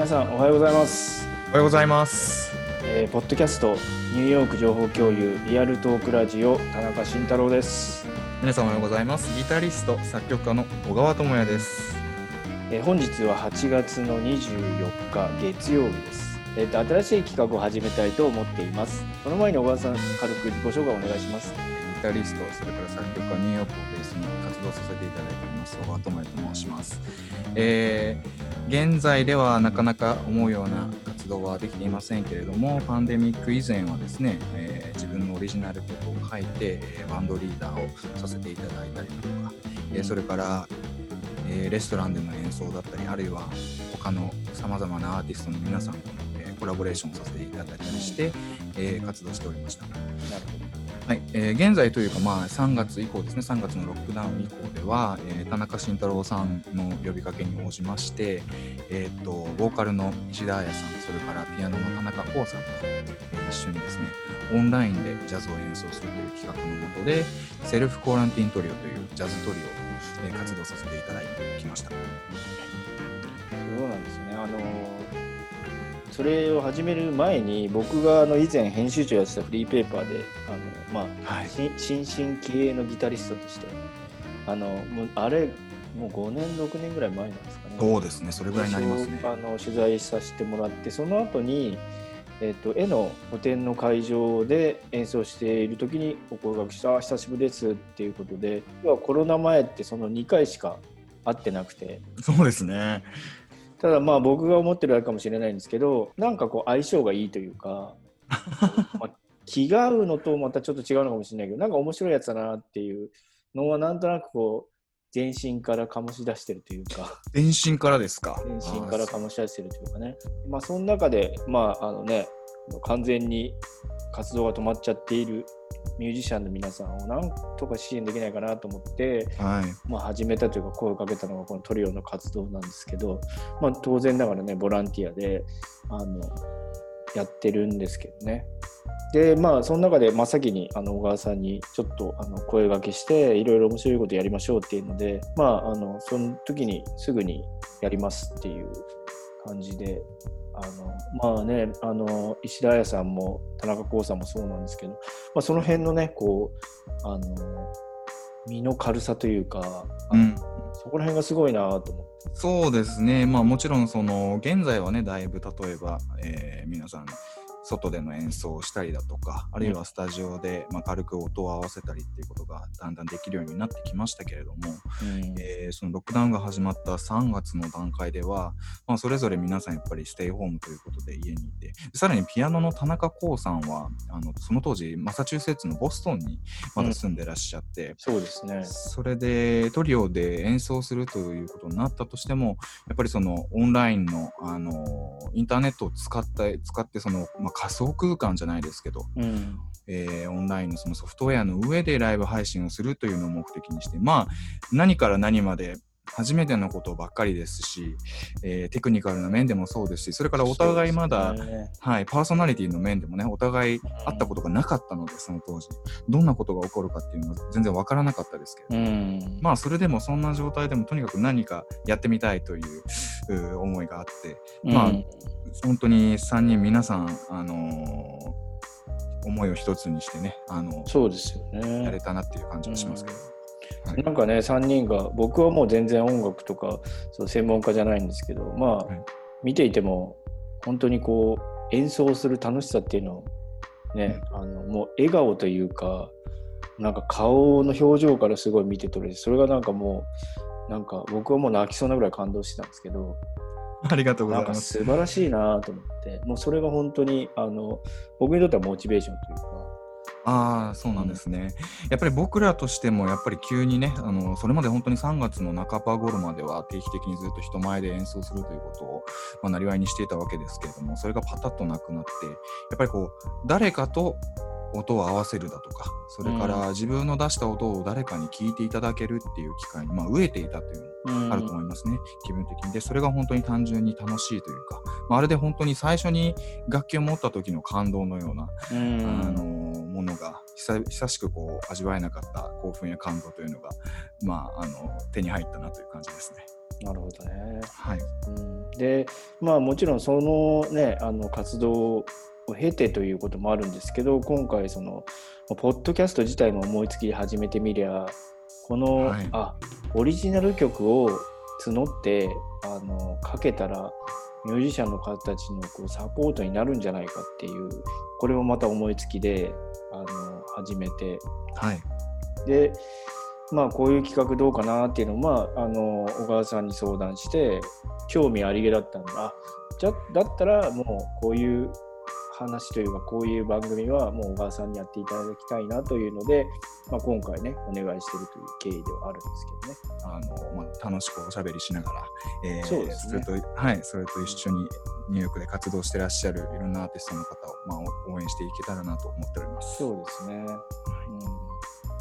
皆さんおはようございます、おはようございます。えーポッドキャストニューヨーク情報共有リアルトークラジオ田中慎太郎です、皆さんおはようございます。ギタリスト、作曲家の小川智也です。えー本日は8月の24日月曜日ですえーと新しい企画を始めたいと思っていますその前に小川さん軽く自己紹介お願いしますギタリスト、それから作曲家、ニューヨークをベースに活動させていただいております、小川智也と申します。えー現在ではなかなか思うような活動はできていませんけれども、パンデミック以前はですね、えー自分のオリジナル曲を書いて、バンドリーダーをさせていただいたりだとか、えーそれから、えーレストランでの演奏だったり、あるいは他のさまざまなアーティストの皆さんとの、コラボレーションさせていただいたりして、えー活動しておりました。なるほどはい、えー現在というか、まあ、3月以降ですね、3月のロックダウン以降では、えー田中慎太郎さんの呼びかけに応じまして、えー、とボーカルの石田彩さん、それからピアノの田中光さんと、えー一緒にですね、オンラインでジャズを演奏するという企画のもとで、セルフコーランティントリオというジャズトリオを、えー活動させていただいてきました。それを始める前に僕があの以前編集長やってたフリーペーパーであの、まあはいし新進気鋭のギタリストとしてあのもうあれもう5年6年ぐらい前なんですかね。そうですね、それぐらいになりますね。あの取材させてもらってその後にえっと絵の個展の会場で演奏している時にお声掛けしたあ久しぶりですっていうことで要はコロナ前ってその2回しか会ってなくてそうですね。ただまあ僕が思ってるあれかもしれないんですけどなんかこう相性がいいというか、まあ、気が合うのとまたちょっと違うのかもしれないけどなんか面白いやつだなっていうのはなんとなくこう全身から醸し出してるというか全身からですか？全身から醸し出してるというかねまあその中でまああのね完全に活動が止まっちゃっているミュージシャンの皆さんをなんとか支援できないかなと思ってはい。まあ、始めたというか声をかけたのがこのトリオの活動なんですけど、まあ、当然ながらねボランティアであのやってるんですけどねでまあその中で真っ先にあの小川さんにちょっとあの声掛けしていろいろ面白いことやりましょうっていうのでまああのその時にすぐにやりますっていう感じであのまあねあの石田彩さんも田中光さんもそうなんですけど、まあ、その辺のねこうあの身の軽さというか、うん。そこら辺がすごいなと思って。そうですね、まあ、もちろんその現在はねだいぶ例えば、えー皆さん外での演奏をしたりだとかあるいはスタジオで、まあ、軽く音を合わせたりっていうことがだんだんできるようになってきましたけれども、えーそのロックダウンが始まった3月の段階では、まあ、それぞれ皆さんやっぱりステイホームということで家にいてさらにピアノの田中光さんはあのその当時マサチューセッツのボストンにまだ住んでらっしゃって、そうですね。それでトリオで演奏するということになったとしても、やっぱりそのオンラインの、あのインターネットを使って、使ってその、まあ、仮想空間じゃないですけど、うん。えーオンラインのそのソフトウェアの上でライブ配信をするというのを目的にして、まあ、何から何まで初めてのことばっかりですし、えーテクニカルな面でもそうですし、それからお互いまだ、ねはい、パーソナリティの面でもね、お互い会ったことがなかったので、その当時、どんなことが起こるかっていうのは全然わからなかったですけど、うん。まあそれでもそんな状態でもとにかく何かやってみたいというう思いがあってまあうん本当に3人皆さん、あのー思いを一つにしてね、あのそうですよねやれ。たなっていう感じがしますけど。はい。なんかね、3人が、僕はもう全然音楽とか、そう専門家じゃないんですけど、まあ、はい。見ていても、本当にこう、演奏する楽しさっていうのを、ね、あのもう笑顔というか、なんか顔の表情からすごい見て取れて、それがなんかもう、なんか僕はもう泣きそうなぐらい感動してたんですけど、ありがとうございます。素晴らしいなと思って、もうそれが本当にあの僕にとってはモチベーションというか、ああ、そうなんですね。やっぱり僕らとしても、やっぱり急にね、あのそれまで本当に3月の半ば頃までは定期的にずっと人前で演奏するということを、まあ、なりわいにしていたわけですけれども、それがパタッとなくなって、やっぱりこう、誰かと音を合わせるだとか、それから自分の出した音を誰かに聞いていただけるっていう機会に、まあ、飢えていたというのもあると思いますね、気分的に。で、それが本当に単純に楽しいというか、まあ、あれで本当に最初に楽器を持った時の感動のような、うんあのものが久久しくこう味わえなかった興奮や感動というのが、まあ、あの手に入ったなという感じですね。なるほどね。はい。うん、で、まあもちろんそのね、あの活動を経てということもあるんですけど、今回その、ポッドキャスト自体も思いつきで始めてみりゃ、この、はいあ、オリジナル曲を募って、あの、かけたら、ミュージシャンの方たちのこうサポートになるんじゃないかっていう、これもまた思いつきで、あの、始めて、はい。で、まあ、こういう企画どうかなっていうのを、まあ、あの小川さんに相談して興味ありげだったんであじゃだったらもうこういう話というかこういう番組はもう小川さんにやっていただきたいなというので、まあ、今回ねお願いしているという経緯ではあるんですけどね。あのまあ、楽しくおしゃべりしながら、えーそうですねそれとはい、それと一緒にニューヨークで活動してらっしゃるいろんなアーティストの方を、まあ、お応援していけたらなと思っております。そうですね、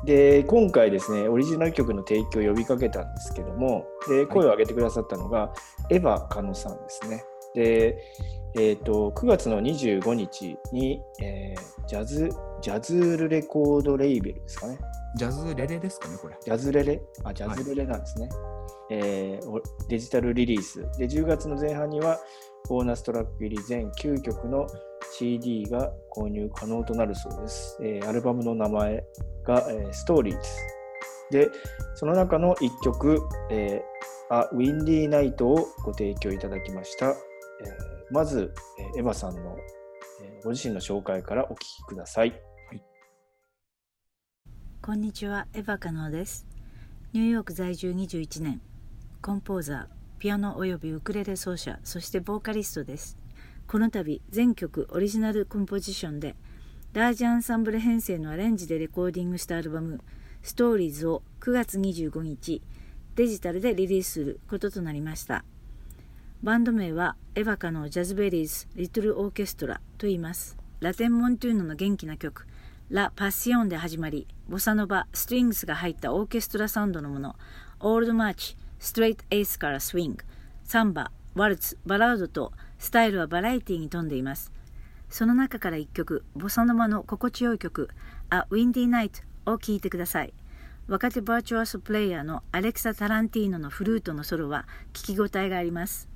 うん、で今回ですねオリジナル曲の提供を呼びかけたんですけどもで声を上げてくださったのが、エヴァカノさんですね。で、えー、と9月の25日に、えージャズジャズールレコードレーベルですかね。ジャズレレですかね、これ。ジャズレレ？あ、ジャズレレなんですね。えーおデジタルリリース。で、10月の前半には、ボーナストラック入り全9曲の CD が購入可能となるそうです。えーアルバムの名前が、えー、ストーリーズ。で、その中の1曲、えー、A Windy Night をご提供いただきました。えーまず、えーエヴァさんの、えーご自身の紹介からお聞きください。こんにちは、エヴァカノです。ニューヨーク在住21年、コンポーザー、ピアノおよびウクレレ奏者、そしてボーカリストです。この度、全曲オリジナルコンポジションで、ラージアンサンブル編成のアレンジでレコーディングしたアルバム、ストーリーズを9月25日、デジタルでリリースすることとなりました。バンド名はエヴァカのジャズベリーズ・リトル・オーケストラと言います。ラテン・モントゥーノの元気な曲、ラ・パッシオンで始まり、ボサノバ、ストリングスが入ったオーケストラサウンドのもの、オールドマーチ、ストレート・エースからスウィング、サンバ、ワルツ、バラードと、スタイルはバラエティに富んでいます。その中から一曲、ボサノバの心地よい曲、A Windy Night を聴いてください。若手バーチュアスプレイヤーのアレクサ・タランティーノのフルートのソロは聞き応えがあります。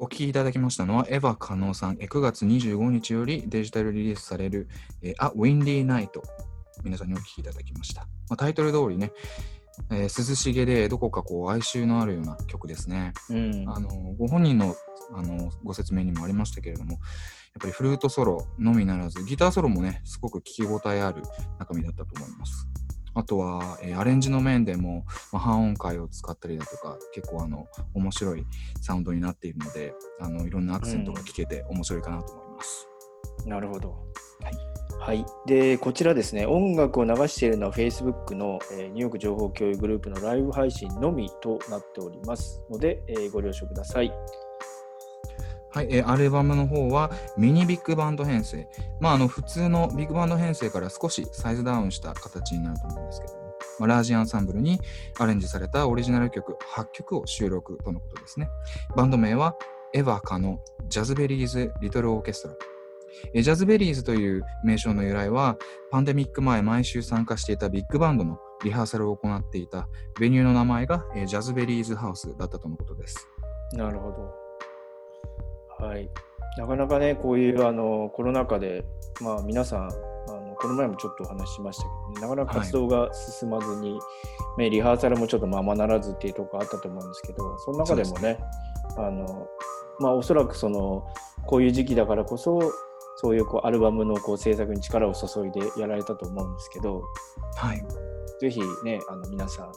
お聞きいただきましたのは、エヴァ加納さん、え9月25日よりデジタルリリースされる、えー、A Windy Night。皆さんにお聞きいただきました。まあ、タイトル通りね、えー涼しげでどこかこう哀愁のあるような曲ですね。うんあのご本人のあのご説明にもありましたけれども、やっぱりフルートソロのみならず、ギターソロもね、すごく聞き応えある中身だったと思います。あとは、えーアレンジの面でも、まあ、半音階を使ったりだとか、結構あの面白いサウンドになっているので、あのいろんなアクセントが聞けて面白いかなと思います。なるほど。はい。はい。で、こちらですね、音楽を流しているのは Facebook の、えーニューヨーク情報共有グループのライブ配信のみとなっておりますので、えーご了承ください。はい、えーアルバムの方はミニビッグバンド編成。まあ、あの普通のビッグバンド編成から少しサイズダウンした形になると思うんですけども、まあ、ラージアンサンブルにアレンジされたオリジナル曲8曲を収録とのことですね。バンド名はエヴァカのジャズベリーズ・リトル・オーケストラ。ジャズベリーズという名称の由来は、パンデミック前毎週参加していたビッグバンドのリハーサルを行っていたベニューの名前が、ジャズベリーズハウスだったとのことです。なるほど。はい。なかなかね、こういうあのコロナ禍で、まあ、皆さんあの、この前もちょっとお話ししましたけど、ね、なかなか活動が進まずに、ね、リハーサルもちょっとままならずっていうところあったと思うんですけど、その中でもそうね、あのまあ、おそらくそのこういう時期だからこそ、そういうこうアルバムのこう制作に力を注いでやられたと思うんですけど、はい。ぜひね、あの皆さんあの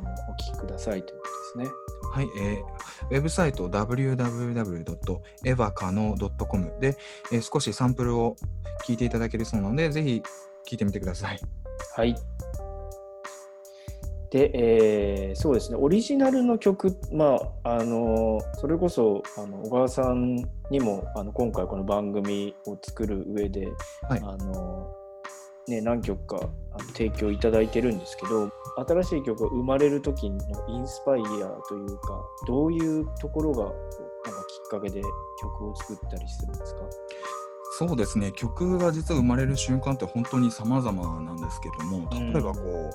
お聞きくださいということですね。はい、えーウェブサイト www.evacano.com で、えー少しサンプルを聞いていただけるそうなので、ぜひ聞いてみてください。はい。で、えーそうですね、オリジナルの曲、まあ、あのそれこそあの小川さんにもあの今回この番組を作る上で、はいあのね、何曲か提供いただいてるんですけど、新しい曲が生まれる時のインスパイアというか、どういうところがなんかきっかけで曲を作ったりするんですか？そうですね、曲が実は生まれる瞬間って本当に様々なんですけども、例えばこう、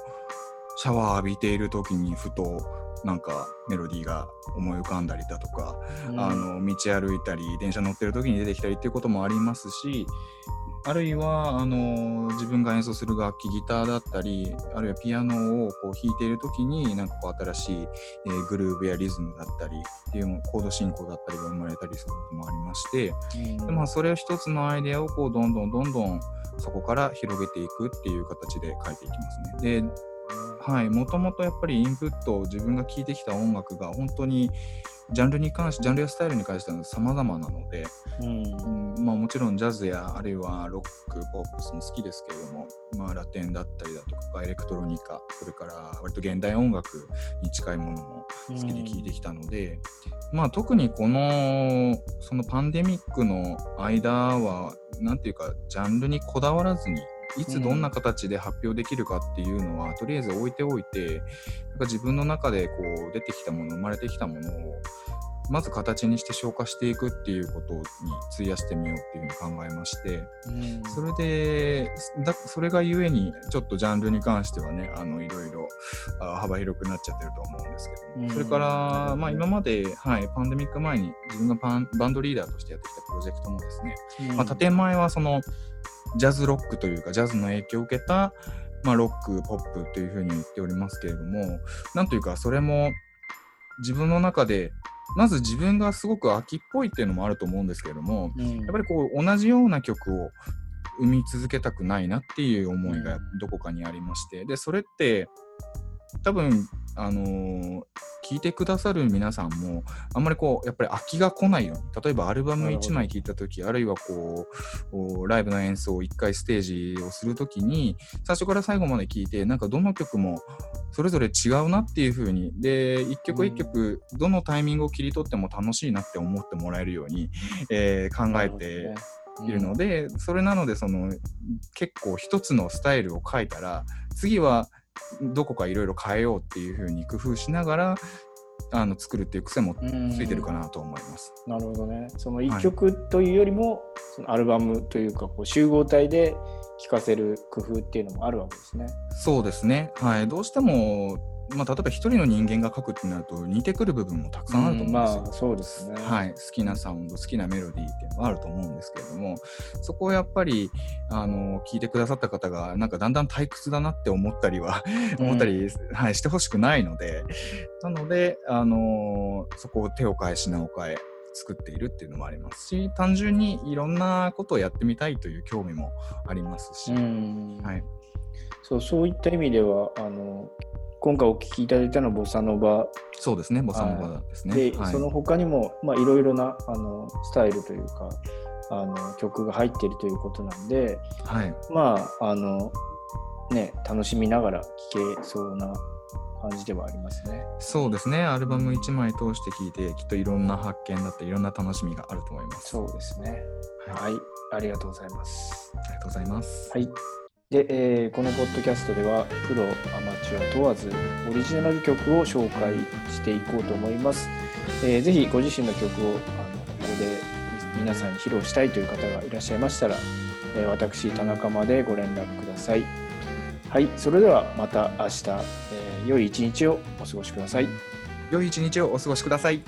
シャワー浴びている時にふとなんかメロディーが思い浮かんだりだとか、うん。あの道歩いたり電車乗ってる時に出てきたりっていうこともありますしあるいはあの自分が演奏する楽器ギターだったりあるいはピアノをこう弾いている時になんかこう新しい、えーグルーブやリズムだったりっていうのコード進行だったりが生まれたりすることもありまして、うんでまあ、それを一つのアイデアをこうどんどんどんどんそこから広げていくっていう形で書いていきますね。ではい、もともとやっぱりインプット自分が聴いてきた音楽が本当にジャンルに関してジャンルやスタイルに関しては様々なので、うんうんまあ、もちろんジャズやあるいはロックポップスも好きですけれども、まあ、ラテンだったりだとかエレクトロニカそれから割と現代音楽に近いものも好きで聴いてきたので、まあ、特にこのそのパンデミックの間はなんていうかジャンルにこだわらずにいつどんな形で発表できるかっていうのは、とりあえず置いておいてなんか自分の中でこう出てきたもの生まれてきたものをまず形にして消化していくっていうことに費やしてみようっていうふうに考えましてうん。それでだそれがゆえにちょっとジャンルに関してはねあのいろいろあ幅広くなっちゃってると思うんですけども、うん。それから、まあ、今まで、はい、パンデミック前に自分がパンバンドリーダーとしてやってきたプロジェクトもですね、まあ、建前はそのジャズロックというかジャズの影響を受けた、まあ、ロックポップというふうに言っておりますけれどもなんというかそれも自分の中でまず自分がすごく秋っぽいっていうのもあると思うんですけれどもうん。やっぱりこう同じような曲を生み続けたくないなっていう思いがどこかにありましてでそれって多分あのー聞いてくださる皆さんもあんまりこうやっぱり飽きが来ないように例えばアルバム1枚聴いた時あるいはこうライブの演奏を1回ステージをする時に最初から最後まで聴いてなんかどの曲もそれぞれ違うなっていう風にで一曲一曲どのタイミングを切り取っても楽しいなって思ってもらえるように、えー考えているので、それなのでその結構一つのスタイルを書いたら次はどこかいろいろ変えようっていう風に工夫しながらあの作るっていう癖もついてるかなと思います。なるほどね。その一曲というよりも、そのアルバムというかこう集合体で聴かせる工夫っていうのもあるわけですね。そうですね、はい、どうしても、まあ、例えば一人の人間が書くってなると似てくる部分もたくさんあると思うんですよ。まあそうですね。はい、好きなサウンド好きなメロディーっていうのがあると思うんですけれどもそこをやっぱりあの聞いてくださった方がなんかだんだん退屈だなって思ったりは、思ったり、はい、してほしくないのでなので、あのそこを手を変え品を変え作っているっていうのもありますし単純にいろんなことをやってみたいという興味もありますし、うん。はい、そうそういった意味ではあの今回お聞きいただいたのはボサノバそうですねボサノバですね。で、はいその他にもまあいろいろなあのスタイルというかあの曲が入っているということなんではいまああのね楽しみながら聴けそうな感じではありますね。そうですね、アルバム1枚通して聴いて、きっといろんな発見だったり、いろんな楽しみがあると思います。そうですね。はいはい、ありがとうございます。ありがとうございます。はい。で、えーこのポッドキャストではプロアマチュア問わずオリジナル曲を紹介していこうと思います。えーぜひご自身の曲をあのここで皆さんに披露したいという方がいらっしゃいましたら、えー私田中までご連絡ください。はい、それではまた明日、えー良い一日をお過ごしください。良い一日をお過ごしください。